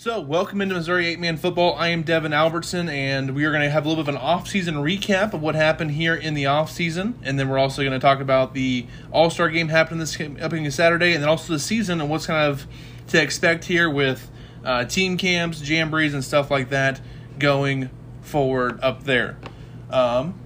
So, welcome into Missouri Eight Man Football. I am Devin Albertson, and we are going to have a little bit of an off-season recap of what happened here in the off-season, and then we're also going to talk about the All-Star game happening this upcoming Saturday, and then also the season and what's kind of to expect here with uh, team camps, jamborees, and stuff like that going forward up there. Um,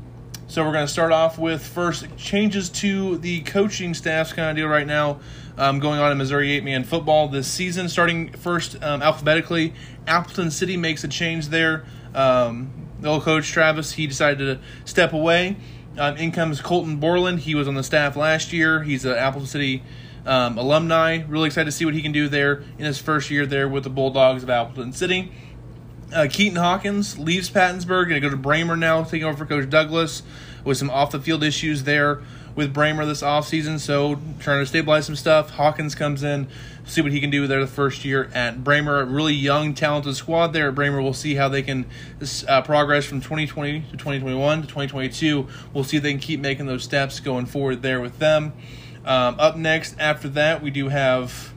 so we're going to start off with first changes to the coaching staffs kind of deal right now um, going on in Missouri eight man football this season. Starting first um, alphabetically, Appleton City makes a change there. Um, the old coach Travis he decided to step away. Um, in comes Colton Borland. He was on the staff last year. He's an Appleton City um, alumni. Really excited to see what he can do there in his first year there with the Bulldogs of Appleton City. Uh, Keaton Hawkins leaves Pattonsburg, to go to Braymer now, taking over for Coach Douglas with some off the field issues there with Braymer this offseason, so trying to stabilize some stuff. Hawkins comes in, see what he can do there the first year at Braymer. A really young, talented squad there at Braymer. We'll see how they can uh, progress from 2020 to 2021 to 2022. We'll see if they can keep making those steps going forward there with them. Um, up next, after that, we do have,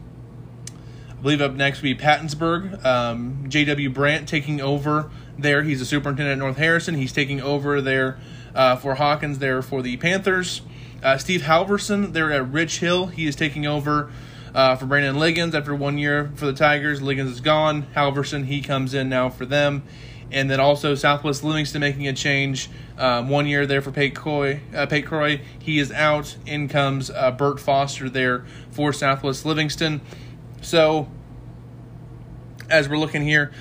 I believe up next will be Pattonsburg. Um, J.W. Brandt taking over there. He's a superintendent at North Harrison. He's taking over there uh, for Hawkins there for the Panthers. Uh, Steve Halverson, they're at Rich Hill. He is taking over uh, for Brandon Liggins after one year for the Tigers. Liggins is gone. Halverson, he comes in now for them. And then also Southwest Livingston making a change. Um, one year there for Pate Croy. Uh, Pate Croy, he is out. In comes uh, Bert Foster there for Southwest Livingston. So, as we're looking here,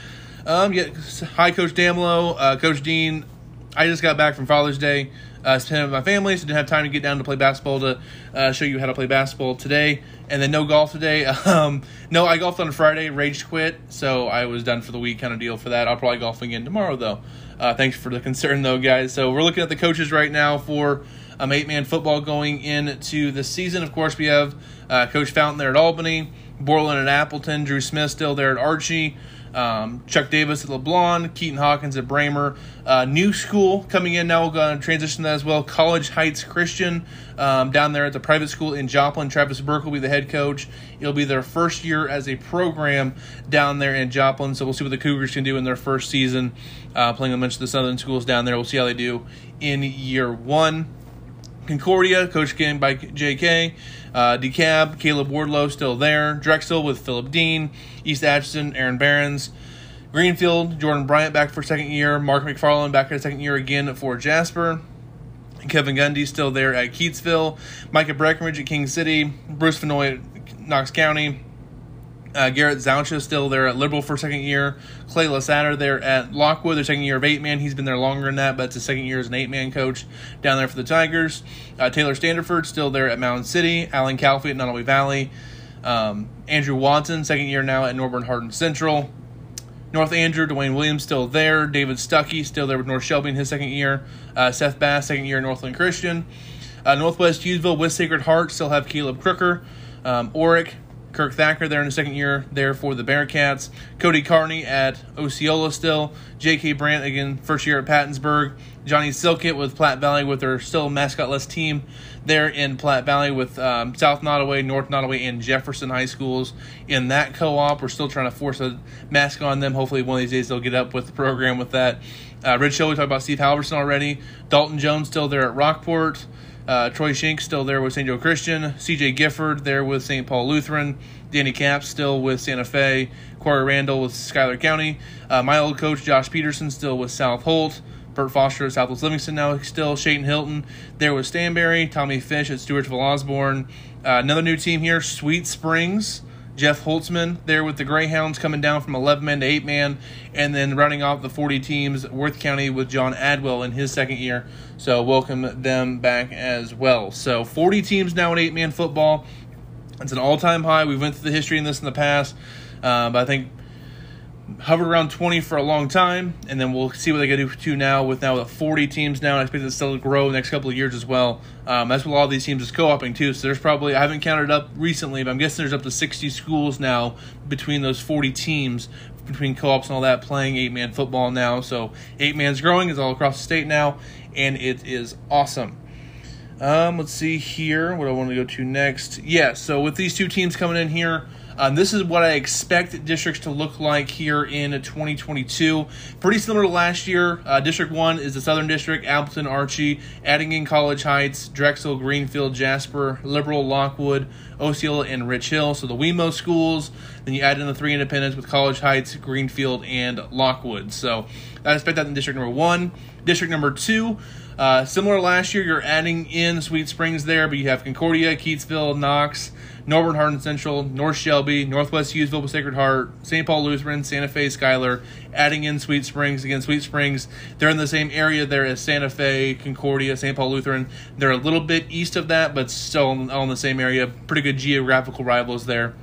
um, yeah, hi, Coach Damlo, uh, Coach Dean. I just got back from Father's Day uh, spent with my family, so didn't have time to get down to play basketball to uh, show you how to play basketball today. And then no golf today. Um, no, I golfed on Friday, rage quit, so I was done for the week kind of deal for that. I'll probably golf again tomorrow, though. Uh, thanks for the concern, though, guys. So we're looking at the coaches right now for um, eight man football going into the season. Of course, we have uh, Coach Fountain there at Albany, Borland at Appleton, Drew Smith still there at Archie. Um, Chuck Davis at LeBlond, Keaton Hawkins at Braymer. Uh, new school coming in now. We're going to transition that as well. College Heights Christian um, down there at the private school in Joplin. Travis Burke will be the head coach. It'll be their first year as a program down there in Joplin. So we'll see what the Cougars can do in their first season uh, playing a bunch of the Southern schools down there. We'll see how they do in year one. Concordia, coached again by J.K. Uh, DeKalb, Caleb Wardlow still there. Drexel with Philip Dean. East Atchison, Aaron Barons. Greenfield, Jordan Bryant back for second year. Mark McFarland back for second year again for Jasper. Kevin Gundy still there at Keytesville. Micah Breckenridge at King City. Bruce Fenoy at Knox County. Uh, Garrett Zoucha still there at Liberal for second year. Clay Lasatter there at Lockwood, their second year of eight man. He's been there longer than that, but it's his second year as an eight man coach down there for the Tigers. Uh, Taylor Standerford still there at Mound City. Alan Calfee at Nodaway Valley. Um, Andrew Watson, second year now at Norborne Hardin Central. North Andrew, Dwayne Williams still there. David Stuckey still there with North Shelby in his second year. Uh, Seth Bass, second year at Northland Christian. Uh, Northwest Hughesville with Sacred Heart still have Caleb Crooker. Um, Orrick, Kirk Thacker there in the second year there for the Bearcats. Cody Carney at Osceola still. J.K. Brandt again, first year at Pattonsburg. Johnny Silkett with Platte Valley with their still mascotless team there in Platte Valley with um, South Nodaway, North Nodaway, and Jefferson High Schools in that co-op. We're still trying to force a mask on them. Hopefully one of these days they'll get up with the program with that. Uh, Rich Hill, we talked about Steve Halverson already. Dalton Jones still there at Rockport. Uh, Troy Shink still there with St. Joe Christian. CJ Gifford there with St. Paul Lutheran. Danny Capps still with Santa Fe. Corey Randall with Schuyler County. Uh, my old coach Josh Peterson still with South Holt. Bert Foster at Southwest Livingston now still. Shayton Hilton there with Stanberry. Tommy Fish at Stewartsville Osborn. Uh, another new team here, Sweet Springs. Jeff Holtzman there with the Greyhounds coming down from 11 man to 8 man, and then running off the 40 teams, Worth County with John Adwell in his second year. So, welcome them back as well. So, 40 teams now in 8 man football. It's an all time high. We went through the history in this in the past, uh, but I think hovered around 20 for a long time, and then we'll see what they can do to now with now with 40 teams now. I expect it to still grow the next couple of years as well. Um, that's what all these teams is co-oping too. So there's probably I haven't counted up recently, but I'm guessing there's up to 60 schools now between those 40 teams between co-ops and all that playing eight man football now. So eight man's growing is all across the state now, and it is awesome. Um, let's see here. What I want to go to next. Yeah, so with these two teams coming in here, Um, this is what I expect districts to look like here in 2022. Pretty similar to last year. Uh, district 1 is the Southern District, Appleton, Archie, adding in College Heights, Drexel, Greenfield, Jasper, Liberal, Lockwood, Osceola, and Rich Hill. So the WeMo schools. Then you add in the three independents with College Heights, Greenfield, and Lockwood. So I expect that in district number 1. District number 2. Uh, similar last year, you're adding in Sweet Springs there, but you have Concordia, Keytesville, Knox, Norborne Hardin Central, North Shelby, Northwest Hughesville with Sacred Heart, St. Paul Lutheran, Santa Fe Schuyler, adding in Sweet Springs. Again, Sweet Springs, they're in the same area there as Santa Fe, Concordia, St. Paul Lutheran. They're a little bit east of that, but still all in the same area. Pretty good geographical rivals there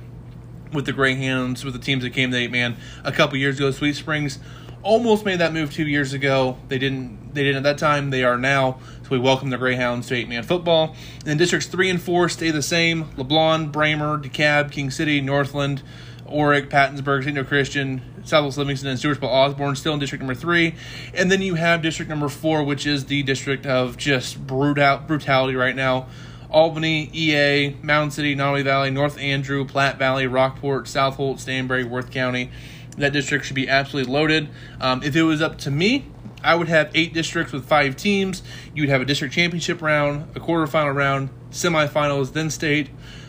with the Greyhounds, with the teams that came to eight man a couple years ago. Sweet Springs almost made that move two years ago. They didn't. They didn't at that time. They are now. So we welcome the Greyhounds to eight-man football. And then districts three and four stay the same: LeBlond, Braymer, DeKalb, King City, Northland, Orrick, Pattonsburg, St. Christian, Southwest Livingston, and Stewartsville Osborn still in district number three. And then you have district number four, which is the district of just brutal brutality right now. Albany, EA, Mound City, Nodaway Valley, North Andrew, Platte Valley, Rockport, South Holt, Stanberry, Worth County. That district should be absolutely loaded. Um, if it was up to me, I would have eight districts with five teams. You'd have a district championship round, a quarterfinal round, semifinals, then state.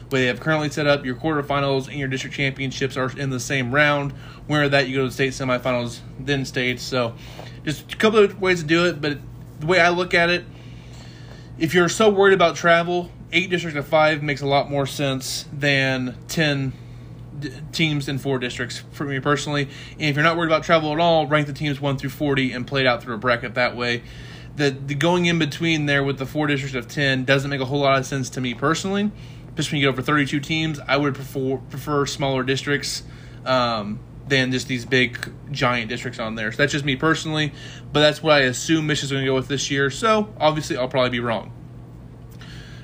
Where they have currently set up your quarterfinals and your district championships are in the same round. Where that you go to state semifinals, then state. So, just a couple of ways to do it. But the way I look at it, if you're so worried about travel, eight districts of five makes a lot more sense than ten teams in four districts for me personally. And if you're not worried about travel at all, rank the teams one through forty and play it out through a bracket that way. The, the going in between there with the four districts of ten doesn't make a whole lot of sense to me personally. Just when you get over 32 teams, I would prefer prefer smaller districts um, than just these big giant districts on there. So that's just me personally, but that's what I assume MSHSAA's going to go with this year. So obviously, I'll probably be wrong.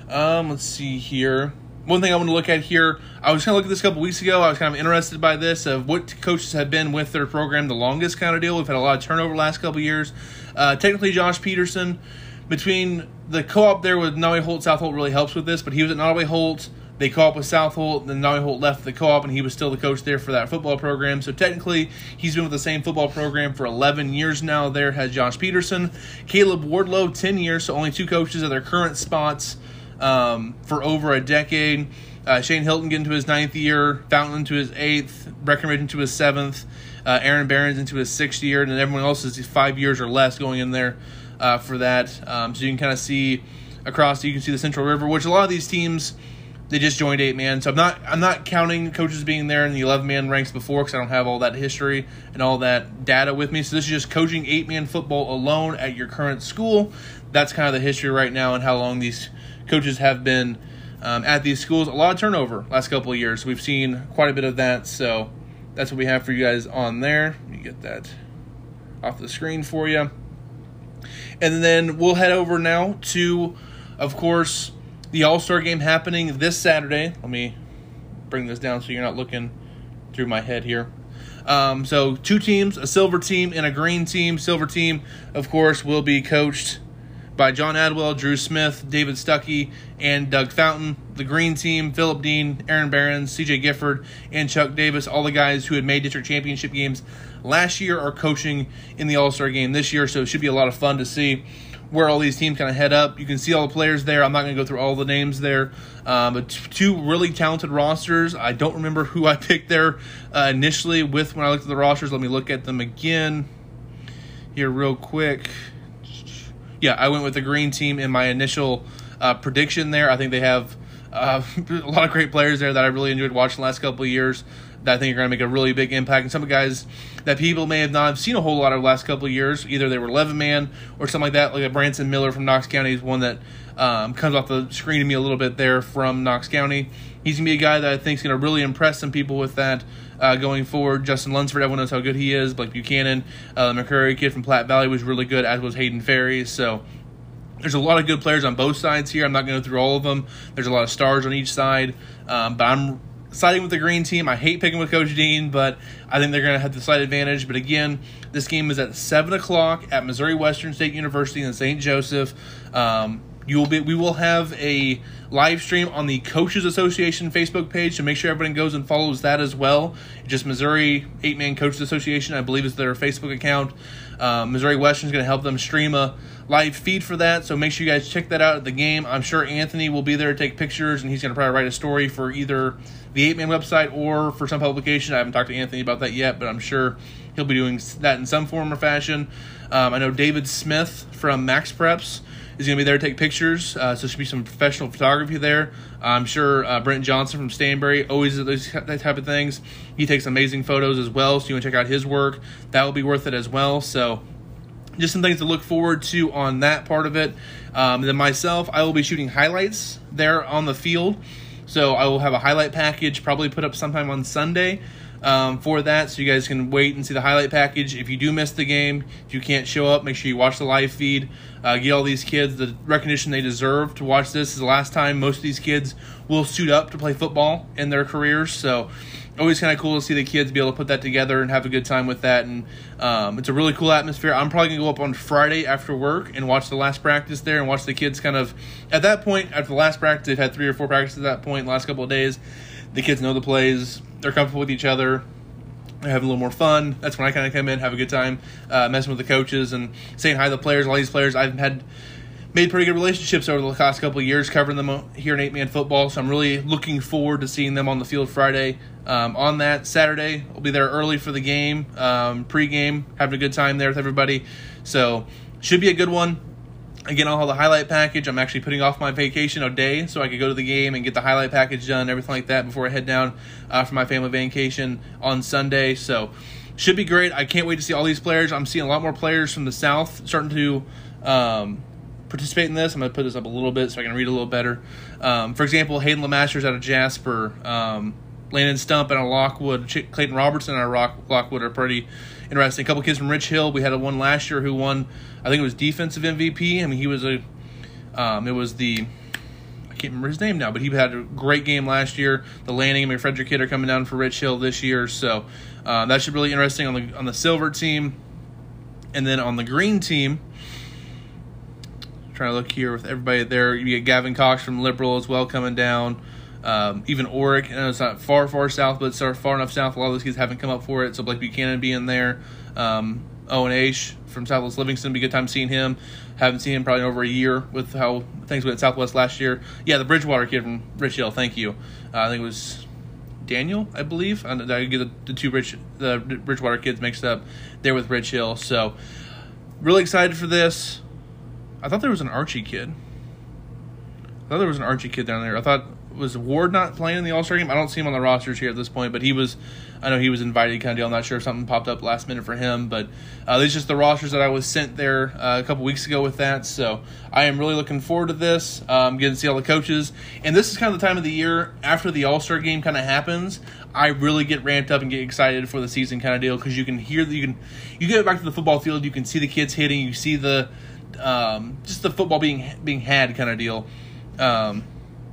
Um, let's see here one thing I want to look at here, I was kind of looking at this a couple weeks ago. I was kind of interested by this of what coaches have been with their program the longest kind of deal. We've had a lot of turnover last couple years. Uh, technically, Josh Peterson, between the co-op there with Nodaway Holt, South Holt really helps with this, but he was at Nodaway Holt. They co-op with South Holt, then Nodaway Holt left the co-op, and he was still the coach there for that football program. So technically, he's been with the same football program for 11 years now. There has Josh Peterson, Caleb Wardlow, 10 years, so only two coaches at their current spots um, for over a decade. Uh, Shane Hilton getting to his ninth year, Fountain into his eighth, Breckenridge into his seventh, uh, Aaron Barons into his sixth year, and then everyone else is five years or less going in there uh, for that. Um, so you can kind of see across. You can see the Central River, which a lot of these teams they just joined eight man. So I'm not I'm not counting coaches being there in the 11 man ranks before because I don't have all that history and all that data with me. So this is just coaching eight man football alone at your current school. That's kind of the history right now and how long these coaches have been um, at these schools. A lot of turnover last couple of years. We've seen quite a bit of that. So that's what we have for you guys on there. Me get that off the screen for you. And then we'll head over now to, of course, the All Star game happening this Saturday. Let me bring this down so you're not looking through my head here. Um, so, two teams, a silver team and a green team. Silver team, of course, will be coached by John Adwell, Drew Smith, David Stuckey, and Doug Fountain. The green team, Philip Dean, Aaron Barons, CJ Gifford, and Chuck Davis, all the guys who had made district championship games last year are coaching in the All Star game this year, so it should be a lot of fun to see where all these teams kind of head up. You can see all the players there. I'm not going to go through all the names there, um, but t- two really talented rosters. I don't remember who I picked there uh, initially with when I looked at the rosters. Let me look at them again here real quick yeah, I went with the green team in my initial uh, prediction there. I think they have uh, a lot of great players there that I really enjoyed watching the last couple of years that I think are going to make a really big impact. And some guys that people may have not seen a whole lot of the last couple of years, either they were 11 man or something like that, like a Branson Miller from Knox County is one that um, comes off the screen to me a little bit there from Knox County. He's going to be a guy that I think is going to really impress some people with that uh, going forward. Justin Lunsford, everyone knows how good he is. Blake Buchanan, uh, the McCurry kid from Platte Valley was really good, as was Hayden Ferry. So there's a lot of good players on both sides here. I'm not going to go through all of them. There's a lot of stars on each side, um, but I'm siding with the green team. I hate picking with Coach Dean, but I think they're going to have the slight advantage. But again, this game is at seven o'clock at Missouri Western State University in St. Joseph. Um, You will be. We will have a live stream on the Coaches Association Facebook page, so make sure everyone goes and follows that as well. Just Missouri Eight Man Coaches Association, I believe, is their Facebook account. Uh, Missouri Western is going to help them stream a live feed for that, so make sure you guys check that out at the game. I'm sure Anthony will be there to take pictures, and he's going to probably write a story for either the Eight Man website or for some publication. I haven't talked to Anthony about that yet, but I'm sure he'll be doing that in some form or fashion. Um, I know David Smith from Max Preps is going to be there to take pictures. Uh, so there should be some professional photography there. I'm sure uh, Brent Johnson from Stanberry always does those that type of things. He takes amazing photos as well. So you want to check out his work. That will be worth it as well. So just some things to look forward to on that part of it. Um, then myself, I will be shooting highlights there on the field. So I will have a highlight package probably put up sometime on Sunday um, for that, so you guys can wait and see the highlight package. If you do miss the game, if you can't show up, make sure you watch the live feed. Uh, get all these kids the recognition they deserve to watch this. this. is the last time most of these kids will suit up to play football in their careers, so always kind of cool to see the kids be able to put that together and have a good time with that. And um, it's a really cool atmosphere. I'm probably gonna go up on Friday after work and watch the last practice there and watch the kids kind of at that point after the last practice. They've had three or four practices at that point. Last couple of days, the kids know the plays they're comfortable with each other. They're having a little more fun. That's when I kind of come in, have a good time, uh, messing with the coaches and saying hi to the players. All these players I've had made pretty good relationships over the last couple of years covering them here in eight man football. So I'm really looking forward to seeing them on the field Friday. Um, on that Saturday, we'll be there early for the game, um, pregame, having a good time there with everybody. So should be a good one. Again, I'll have the highlight package. I'm actually putting off my vacation a day so I could go to the game and get the highlight package done, everything like that, before I head down uh, for my family vacation on Sunday. So, should be great. I can't wait to see all these players. I'm seeing a lot more players from the South starting to um, participate in this. I'm going to put this up a little bit so I can read a little better. Um, for example, Hayden Lamasters out of Jasper, um, Landon Stump and a Lockwood, Ch- Clayton Robertson and of Rock- Lockwood are pretty interesting. A couple kids from Rich Hill. We had a one last year who won, I think it was defensive MVP. I mean, he was a, um, it was the, I can't remember his name now, but he had a great game last year. The Lanning and Frederick kid are coming down for Rich Hill this year, so uh, that should be really interesting on the on the silver team, and then on the green team. Trying to look here with everybody there. You get Gavin Cox from Liberal as well coming down. Um, even I know it's not far, far south, but it's far enough south. A lot of those kids haven't come up for it. So Blake Buchanan being there, um, Owen Aish from Southwest Livingston, be a good time seeing him. Haven't seen him probably over a year with how things went at Southwest last year. Yeah, the Bridgewater kid from Rich Hill. Thank you. Uh, I think it was Daniel, I believe. I, I get the, the two Rich, the Bridgewater kids mixed up there with Rich Hill. So really excited for this. I thought there was an Archie kid. I thought there was an Archie kid down there. I thought was Ward not playing in the All Star game? I don't see him on the rosters here at this point, but he was. I know he was invited, kind of deal. I'm not sure if something popped up last minute for him, but uh, these just the rosters that I was sent there uh, a couple weeks ago with that. So I am really looking forward to this. Um, getting to see all the coaches, and this is kind of the time of the year after the All Star game kind of happens. I really get ramped up and get excited for the season kind of deal because you can hear that you can you get back to the football field, you can see the kids hitting, you see the um, just the football being being had kind of deal. Um,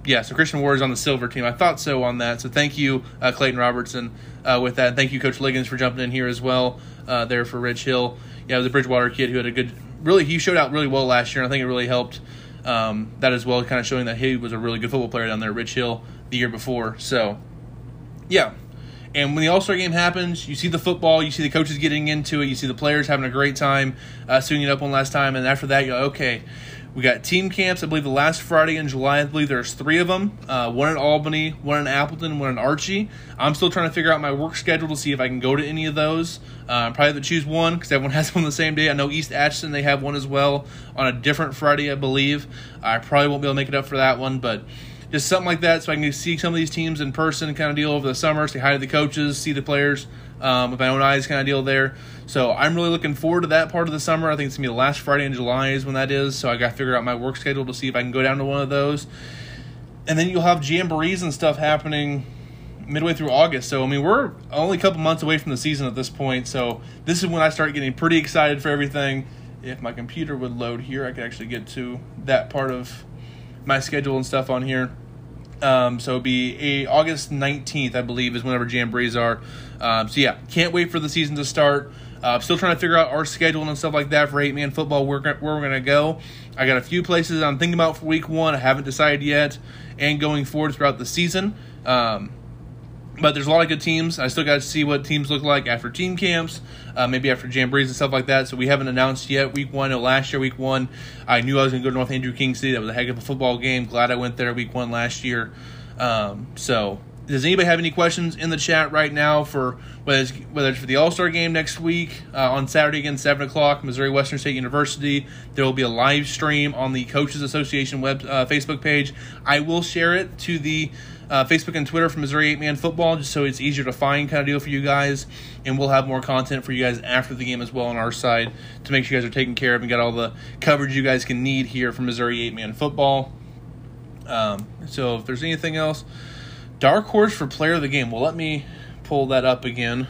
yeah, so Christian Ward is on the silver team. I thought so on that. So thank you, uh, Clayton Robertson, uh, with that. Thank you, Coach Liggins, for jumping in here as well uh, there for Rich Hill. Yeah, the Bridgewater kid who had a good, really, he showed out really well last year, and I think it really helped um, that as well, kind of showing that he was a really good football player down there at Rich Hill the year before. So, yeah. And when the All Star game happens, you see the football, you see the coaches getting into it, you see the players having a great time, uh, suiting it up one last time, and after that, you go, okay, we got team camps. I believe the last Friday in July. I believe there's three of them. Uh, one in Albany, one in Appleton, one in Archie. I'm still trying to figure out my work schedule to see if I can go to any of those. Uh, probably have to choose one because everyone has one the same day. I know East Atchison they have one as well on a different Friday, I believe. I probably won't be able to make it up for that one, but just something like that so I can see some of these teams in person, kind of deal over the summer, say hi to the coaches, see the players um, with my own eyes, kind of deal there. So I'm really looking forward to that part of the summer. I think it's gonna be the last Friday in July is when that is. So I got to figure out my work schedule to see if I can go down to one of those. And then you'll have jamborees and stuff happening midway through August. So I mean, we're only a couple months away from the season at this point. So this is when I start getting pretty excited for everything. If my computer would load here, I could actually get to that part of my schedule and stuff on here. Um, so it'll be a August 19th, I believe, is whenever Jamborees are. Um, so yeah, can't wait for the season to start. Uh, still trying to figure out our schedule and stuff like that for eight man football. Where, where we're going to go. I got a few places I'm thinking about for week one. I haven't decided yet, and going forward throughout the season. Um, but there's a lot of good teams. I still got to see what teams look like after team camps, uh, maybe after jamborees and stuff like that. So we haven't announced yet. Week one, last year, week one, I knew I was going to go to North Andrew King City. That was a heck of a football game. Glad I went there week one last year. Um, so does anybody have any questions in the chat right now for whether it's, whether it's for the All Star game next week uh, on Saturday again, seven o'clock, Missouri Western State University? There will be a live stream on the Coaches Association web uh, Facebook page. I will share it to the uh, Facebook and Twitter for Missouri Eight Man Football, just so it's easier to find kind of deal for you guys. And we'll have more content for you guys after the game as well on our side to make sure you guys are taken care of and got all the coverage you guys can need here for Missouri Eight Man Football. Um, so if there's anything else, dark horse for player of the game. Well, let me pull that up again.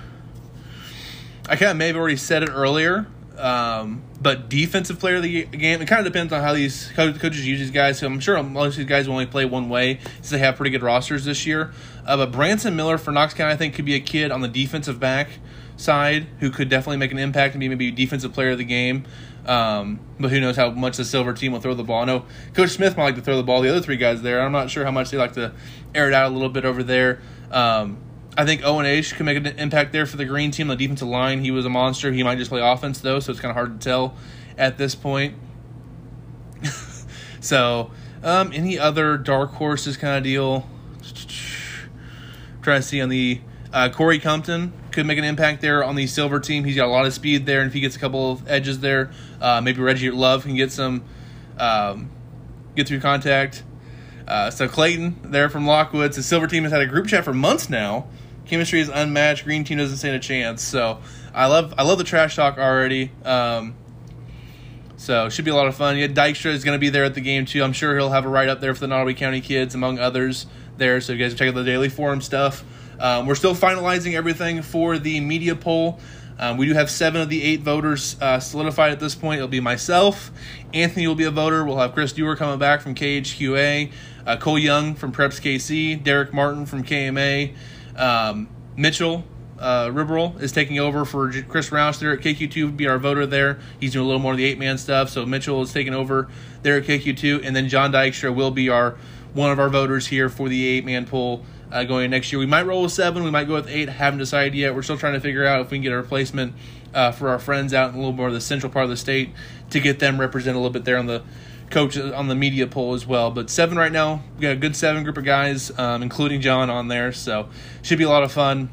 I kind of may have already said it earlier, um, but defensive player of the game, it kind of depends on how these coaches use these guys. So I'm sure most of these guys will only play one way since they have pretty good rosters this year. Uh, but Branson Miller for Knox County, I think, could be a kid on the defensive back side who could definitely make an impact and be maybe defensive player of the game. Um, but who knows how much the silver team will throw the ball. I know Coach Smith might like to throw the ball. The other three guys there, I'm not sure how much they like to air it out a little bit over there. Um, I think Owen Aish can make an impact there for the green team the defensive line. He was a monster. He might just play offense though, so it's kind of hard to tell at this point. so, um, any other dark horses kind of deal? trying to see on the uh, Corey Compton could make an impact there on the silver team. He's got a lot of speed there, and if he gets a couple of edges there, uh, maybe Reggie Love can get some um, get through contact. Uh, so Clayton there from Lockwood. The silver team has had a group chat for months now chemistry is unmatched. Green team doesn't stand a chance. So I love I love the trash talk already. Um, so should be a lot of fun. Yeah, Dykstra is going to be there at the game too. I'm sure he'll have a write up there for the Nodaway County kids, among others. There, so you guys check out the daily forum stuff. Um, we're still finalizing everything for the media poll. Um, we do have seven of the eight voters uh, solidified at this point. It'll be myself. Anthony will be a voter. We'll have Chris Dewar coming back from KHQA. Uh, Cole Young from Preps KC. Derek Martin from KMA. Um, Mitchell uh, is taking over for Chris Roush there at KQ2 would be our voter there. He's doing a little more of the eight man stuff. So Mitchell is taking over there at KQ2, and then John Dykstra will be our one of our voters here for the eight man poll uh, going next year. We might roll with seven, we might go with eight. Haven't decided yet. We're still trying to figure out if we can get a replacement uh, for our friends out in a little more of the central part of the state to get them represented a little bit there on the coach on the media poll as well. But seven right now, we got a good seven group of guys, um, including John on there. So should be a lot of fun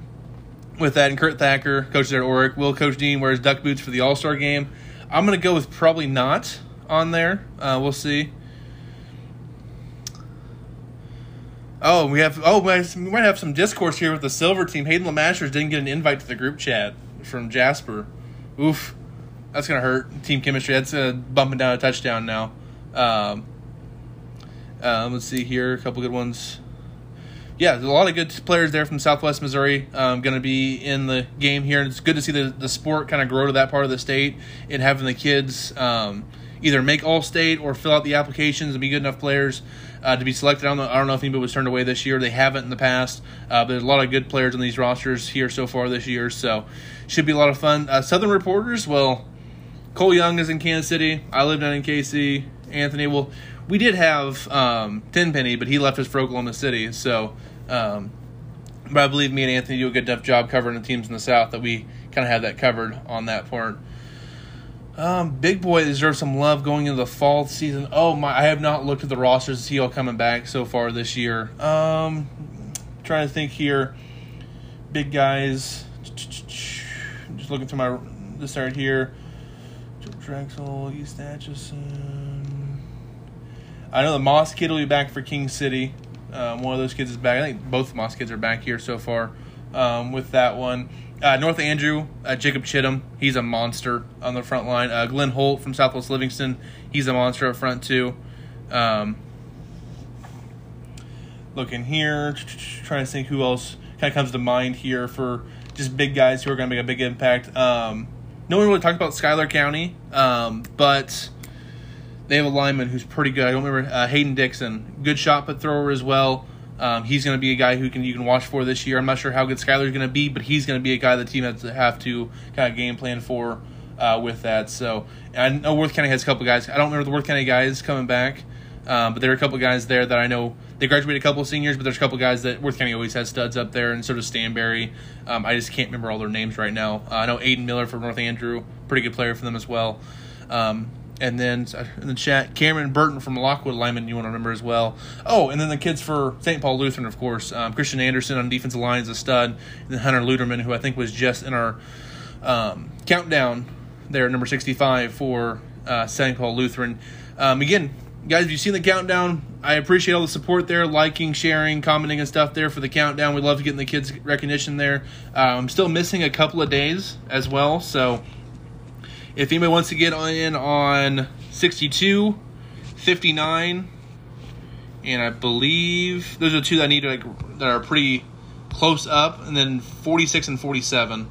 with that. And Kurt Thacker, coach there at Orrick. Will Coach Dean wears duck boots for the All Star game? I'm going to go with probably not on there. Uh, we'll see. Oh, we have. Oh, we might have some discourse here with the silver team. Hayden Lamasters didn't get an invite to the group chat from Jasper. Oof, that's gonna hurt team chemistry. That's uh, bumping down a touchdown now. Um, uh, let's see here, a couple good ones. Yeah, there's a lot of good players there from Southwest Missouri. Um, going to be in the game here, and it's good to see the the sport kind of grow to that part of the state and having the kids um, either make all state or fill out the applications and be good enough players uh, to be selected. I don't, know, I don't know if anybody was turned away this year. They haven't in the past, uh, but there's a lot of good players on these rosters here so far this year, so should be a lot of fun. Uh, Southern reporters, well, Cole Young is in Kansas City. I live down in KC. Anthony. Well, we did have um, Tenpenny, but he left us for Oklahoma City. So, um, but I believe me and Anthony do a good enough job covering the teams in the South that we kind of have that covered on that part. Um, Big Boy deserves some love going into the fall season. Oh my! I have not looked at the rosters to see all coming back so far this year. Um, trying to think here. Big guys. Just looking through my this right here. Joe Drexel, East Atchison. I know the Moss kid will be back for King City. Um, one of those kids is back. I think both Moss kids are back here so far um, with that one. Uh, North Andrew, uh, Jacob Chittum, he's a monster on the front line. Uh, Glenn Holt from Southwest Livingston, he's a monster up front too. Um, looking here, trying to think who else kind of comes to mind here for just big guys who are going to make a big impact. Um, no one really talked about Schuyler County, um, but they have a lineman who's pretty good. I don't remember uh, Hayden Dixon, good shot put thrower as well. Um, he's going to be a guy who can you can watch for this year. I'm not sure how good Schuyler's going to be, but he's going to be a guy the team has to have to kind of game plan for uh, with that. So I know Worth County has a couple guys. I don't remember the Worth County guys coming back, um, but there are a couple guys there that I know they graduated a couple of seniors, but there's a couple guys that Worth County always has studs up there, and so does Stanberry. Um, I just can't remember all their names right now. Uh, I know Aiden Miller from North Andrew, pretty good player for them as well. Um, and then in the chat, Cameron Burton from Lockwood Lyman, you want to remember as well. Oh, and then the kids for St. Paul Lutheran, of course. Um, Christian Anderson on defensive line is a stud. And then Hunter Luderman, who I think was just in our um, countdown there, number 65 for uh, St. Paul Lutheran. Um, again, guys, if you've seen the countdown, I appreciate all the support there, liking, sharing, commenting, and stuff there for the countdown. We love getting the kids recognition there. Uh, I'm still missing a couple of days as well, so if anybody wants to get on in on 62, 59, and I believe those are two that I need to like, that are pretty close up, and then 46 and 47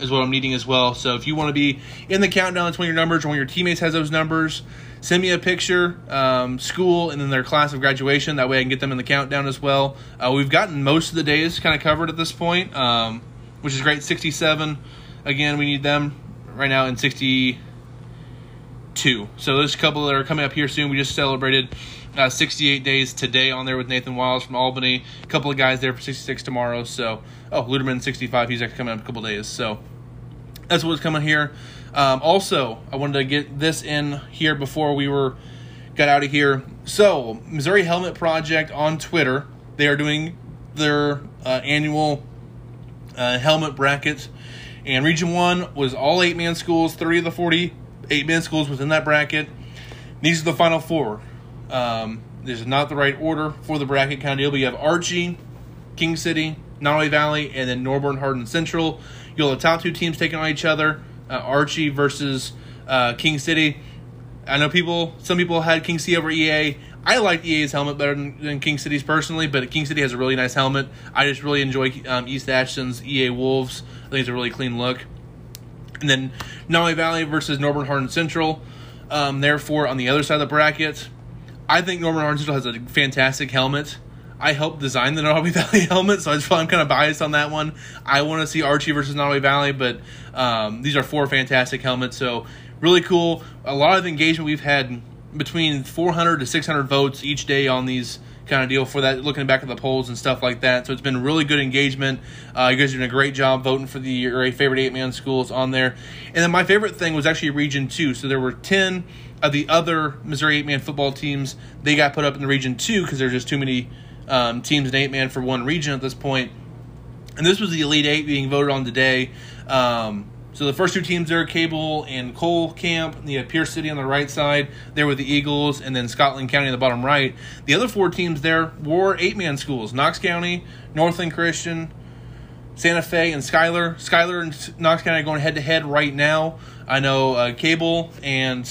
is what I'm needing as well. So if you want to be in the countdown, it's one of your numbers, or one of your teammates has those numbers. Send me a picture, um, school, and then their class of graduation. That way I can get them in the countdown as well. Uh, we've gotten most of the days kind of covered at this point, um, which is great. 67, again, we need them right now in 62. So there's a couple that are coming up here soon. We just celebrated uh, 68 days today on there with Nathan Wiles from Albany. A couple of guys there for 66 tomorrow. So, oh, Luderman 65. He's actually coming up a couple days. So that's what's coming here. Um, also, I wanted to get this in here before we were got out of here. So, Missouri Helmet Project on Twitter. They are doing their uh, annual uh, helmet brackets and Region 1 was all eight man schools, 30 of the 40 eight man schools within that bracket. These are the final four. Um, this is not the right order for the bracket kind of deal, but you have Archie, King City, Nodaway Valley, and then Norborne Hardin Central. You'll have the top two teams taking on each other uh, Archie versus uh, King City. I know people, some people had King City over EA. I like EA's helmet better than, than, King City's personally, but King City has a really nice helmet. I just really enjoy um, East Atchison's EA Wolves. I think it's a really clean look. And then Nodaway Valley versus Norborne Hardin Central. Um, therefore, on the other side of the bracket, I think Norborne Hardin Central has a fantastic helmet. I helped design the Nodaway Valley helmet, so i feel i'm kind of biased on that one. I want to see Archie versus Nodaway Valley, but um, these are four fantastic helmets, so really cool. A lot of engagement we've had between 400 to 600 votes each day on these kind of deal for that, looking back at the polls and stuff like that. So it's been really good engagement. Uh, you guys are doing a great job voting for the your favorite eight man schools on there. And then my favorite thing was actually Region 2. So there were 10 of the other Missouri eight man football teams. They got put up in the Region 2 because there's just too many um, teams in eight man for one region at this point. And this was the Elite Eight being voted on today. Um, so the first two teams there, Cabool and Cole Camp, you have Pierce City on the right side, there with the Eagles, and then Scotland County on the bottom right. The other four teams there were eight-man schools: Knox County, Northland Christian, Santa Fe, and Schuyler. Schuyler and Knox County are going head-to-head right now. I know uh, Cabool and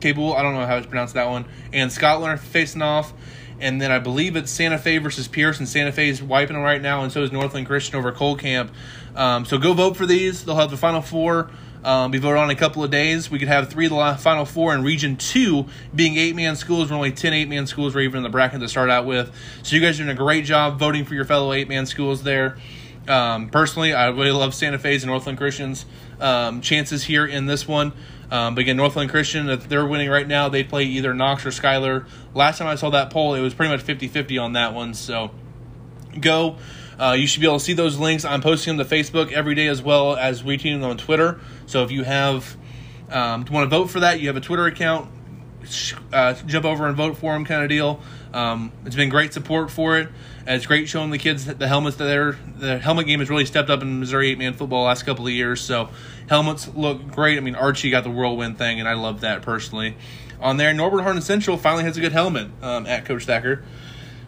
Cabool, I don't know how to pronounce that one, and Scotland are facing off. And then I believe it's Santa Fe versus Pierce, and Santa Fe is wiping them right now, and so is Northland Christian over Cole Camp. Um, so go vote for these. They'll have the final four um, be voted on in a couple of days. We could have three of the final four in Region 2 being eight man schools. We're only 10 eight man schools we're even in the bracket to start out with. So you guys are doing a great job voting for your fellow eight man schools there. Um, personally, I really love Santa Fe's and Northland Christian's um, chances here in this one. Um, but again, Northland Christian, if they're winning right now, they play either Knox or Schuyler. Last time I saw that poll, it was pretty much 50 50 on that one. So go. Uh, you should be able to see those links. I'm posting them to Facebook every day as well as retweeting them on Twitter. So if you have um, want to vote for that, you have a Twitter account, uh, jump over and vote for them, kind of deal. Um, it's been great support for it. It's great showing the kids the helmets that they're the helmet game has really stepped up in Missouri eight man football last couple of years. So helmets look great. I mean Archie got the whirlwind thing, and I love that personally. On there, Norborne Hardin Central finally has a good helmet um, at Coach Thacker.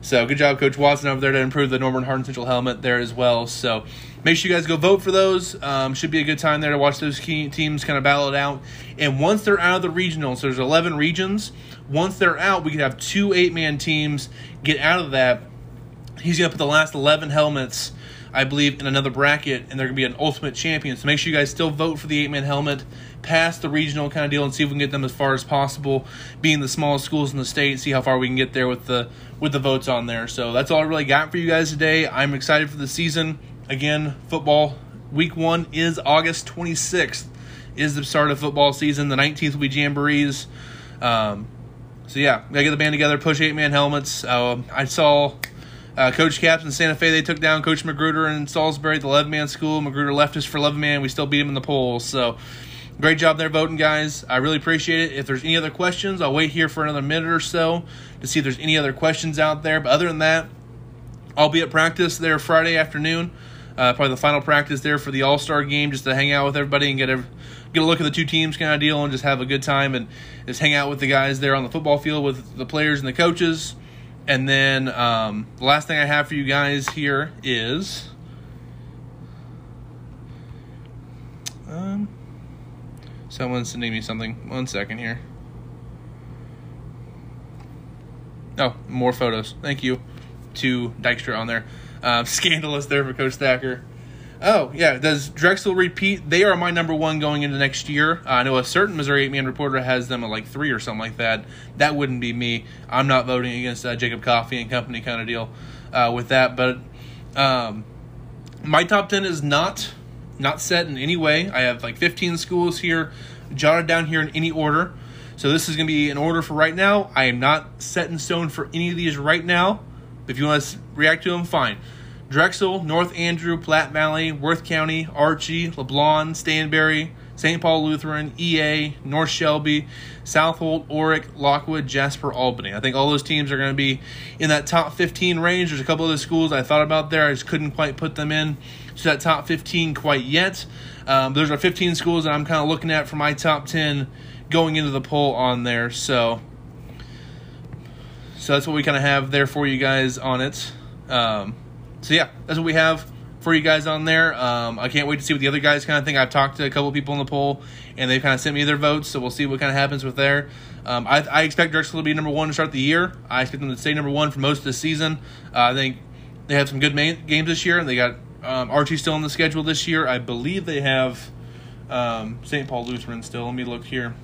So good job, Coach Watson, over there to improve the Norborne Hardin Central helmet there as well. So make sure you guys go vote for those. Um, should be a good time there to watch those teams kind of battle it out. And once they're out of the regionals, so there's 11 regions. Once they're out, we could have two eight man teams get out of that. He's going to put the last 11 helmets I believe, in another bracket, and they're going to be an ultimate champion. So make sure you guys still vote for the eight man helmet, pass the regional kind of deal, and see if we can get them as far as possible. Being the smallest schools in the state, see how far we can get there with the with the votes on there. So that's all I really got for you guys today. I'm excited for the season. Again, football week one is August 26th. Is the start of football season. The 19th will be jamborees. Um, so yeah, gotta get the band together, push eight man helmets. Uh, I saw uh, Coach Capps in Santa Fe. They took down Coach Magruder in Salisbury the 11 man school. Magruder left us for 11 man. We still beat him in the polls. So great job there voting, guys. I really appreciate it. If there's any other questions, I'll wait here for another minute or so to see if there's any other questions out there. But other than that, I'll be at practice there Friday afternoon. Uh, probably the final practice there for the All Star game, just to hang out with everybody and get a get a look at the two teams kind of deal, and just have a good time and just hang out with the guys there on the football field with the players and the coaches. And then um, the last thing I have for you guys here is. Um, someone's sending me something. One second here. Oh, more photos. Thank you to Dykstra on there. Uh, scandalous there for Coach Thacker. Oh, yeah. Does Drexel repeat? They are my number one going into next year. Uh, I know a certain Missouri 8 man reporter has them at like three or something like that. That wouldn't be me. I'm not voting against uh, Jacob Coffee and company kind of deal uh, with that. But um, my top 10 is not not set in any way. I have like 15 schools here jotted down here in any order. So this is going to be an order for right now. I am not set in stone for any of these right now. If you want to react to them, fine. Drexel, North Andrew, Platte Valley, Worth County, Archie, LeBlond, Stanberry, St. Paul Lutheran, EA, North Shelby, Southold, Orrick, Lockwood, Jasper, Albany. I think all those teams are going to be in that top 15 range. There's a couple of the schools I thought about there. I just couldn't quite put them in to that top 15 quite yet. Um, those are 15 schools that I'm kind of looking at for my top 10 going into the poll on there. So, so that's what we kind of have there for you guys on it. Um, so yeah, that's what we have for you guys on there. Um, I can't wait to see what the other guys kind of think. I've talked to a couple people in the poll, and they've kind of sent me their votes, so we'll see what kind of happens with there. Um, I, I, expect Drexel to be number one to start the year. I expect them to stay number one for most of the season. Uh, I think they have some good main, games this year, they got um, Archie still on the schedule this year. I believe they have um, St. Paul Lutheran still. Let me look here.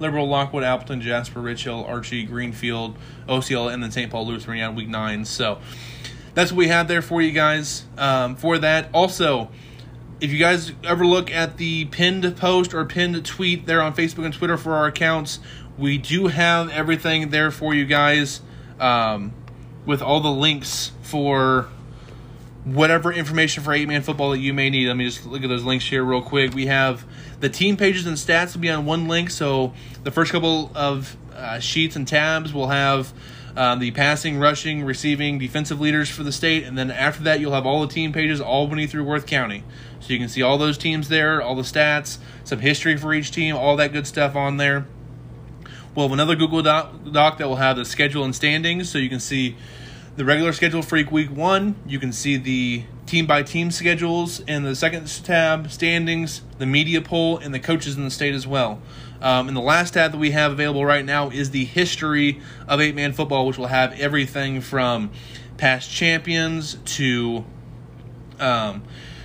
Liberal, Lockwood, Appleton, Jasper, Rich Hill, Archie, Greenfield, OCL, and then St. Paul Lutheran on week nine. So that's what we have there for you guys um, for that. Also, if you guys ever look at the pinned post or pinned tweet there on Facebook and Twitter for our accounts, we do have everything there for you guys um, with all the links for whatever information for eight man football that you may need. Let me just look at those links here real quick. We have the team pages and stats will be on one link. So the first couple of uh, sheets and tabs will have um, the passing, rushing, receiving, defensive leaders for the state, and then after that, you'll have all the team pages, Albany through Worth County. So you can see all those teams there, all the stats, some history for each team, all that good stuff on there. We'll have another Google doc, doc that will have the schedule and standings, so you can see the regular schedule for week one. You can see the team by team schedules in the second tab, standings, the media poll, and the coaches in the state as well. Um, and the last tab that we have available right now is the history of eight man football, which will have everything from past champions to um,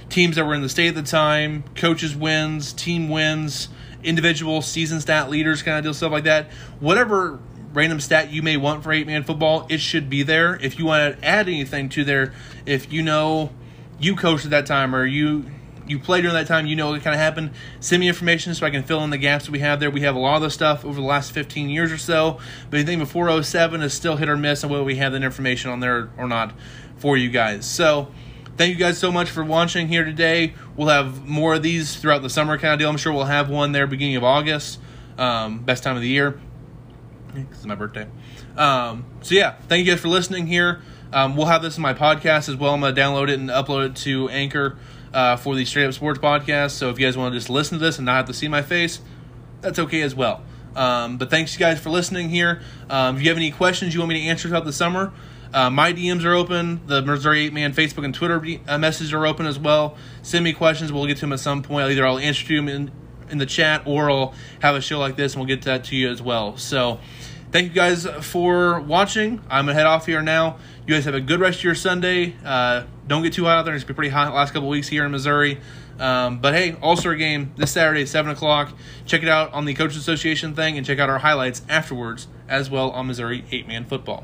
teams that were in the state at the time, coaches' wins, team wins, individual season stat leaders, kind of deal, stuff like that. Whatever random stat you may want for eight man football, it should be there. If you want to add anything to there, if you know you coached at that time or you you played during that time, you know what kind of happened. Send me information so I can fill in the gaps that we have there. We have a lot of the stuff over the last 15 years or so, but anything before 07 is still hit or miss on whether we have that information on there or not for you guys. So, thank you guys so much for watching here today. We'll have more of these throughout the summer kind of deal. I'm sure we'll have one there beginning of August, um, best time of the year. It's my birthday. Um, so yeah, thank you guys for listening here. Um, we'll have this in my podcast as well. I'm gonna download it and upload it to Anchor uh, for the Straight Up Sports podcast. So if you guys want to just listen to this and not have to see my face, that's okay as well. Um, but thanks, you guys, for listening here. Um, if you have any questions you want me to answer throughout the summer, uh, my DMs are open. The Missouri 8 Man Facebook and Twitter uh, messages are open as well. Send me questions. We'll get to them at some point. Either I'll answer to them in, in the chat or I'll have a show like this and we'll get that to you as well. So thank you guys for watching. I'm gonna head off here now. You guys have a good rest of your Sunday. Uh, don't get too hot out there. It's been pretty hot last couple weeks here in Missouri. Um, but hey, All Star game this Saturday, seven o'clock. Check it out on the Coaches Association thing, and check out our highlights afterwards as well on Missouri Eight Man Football.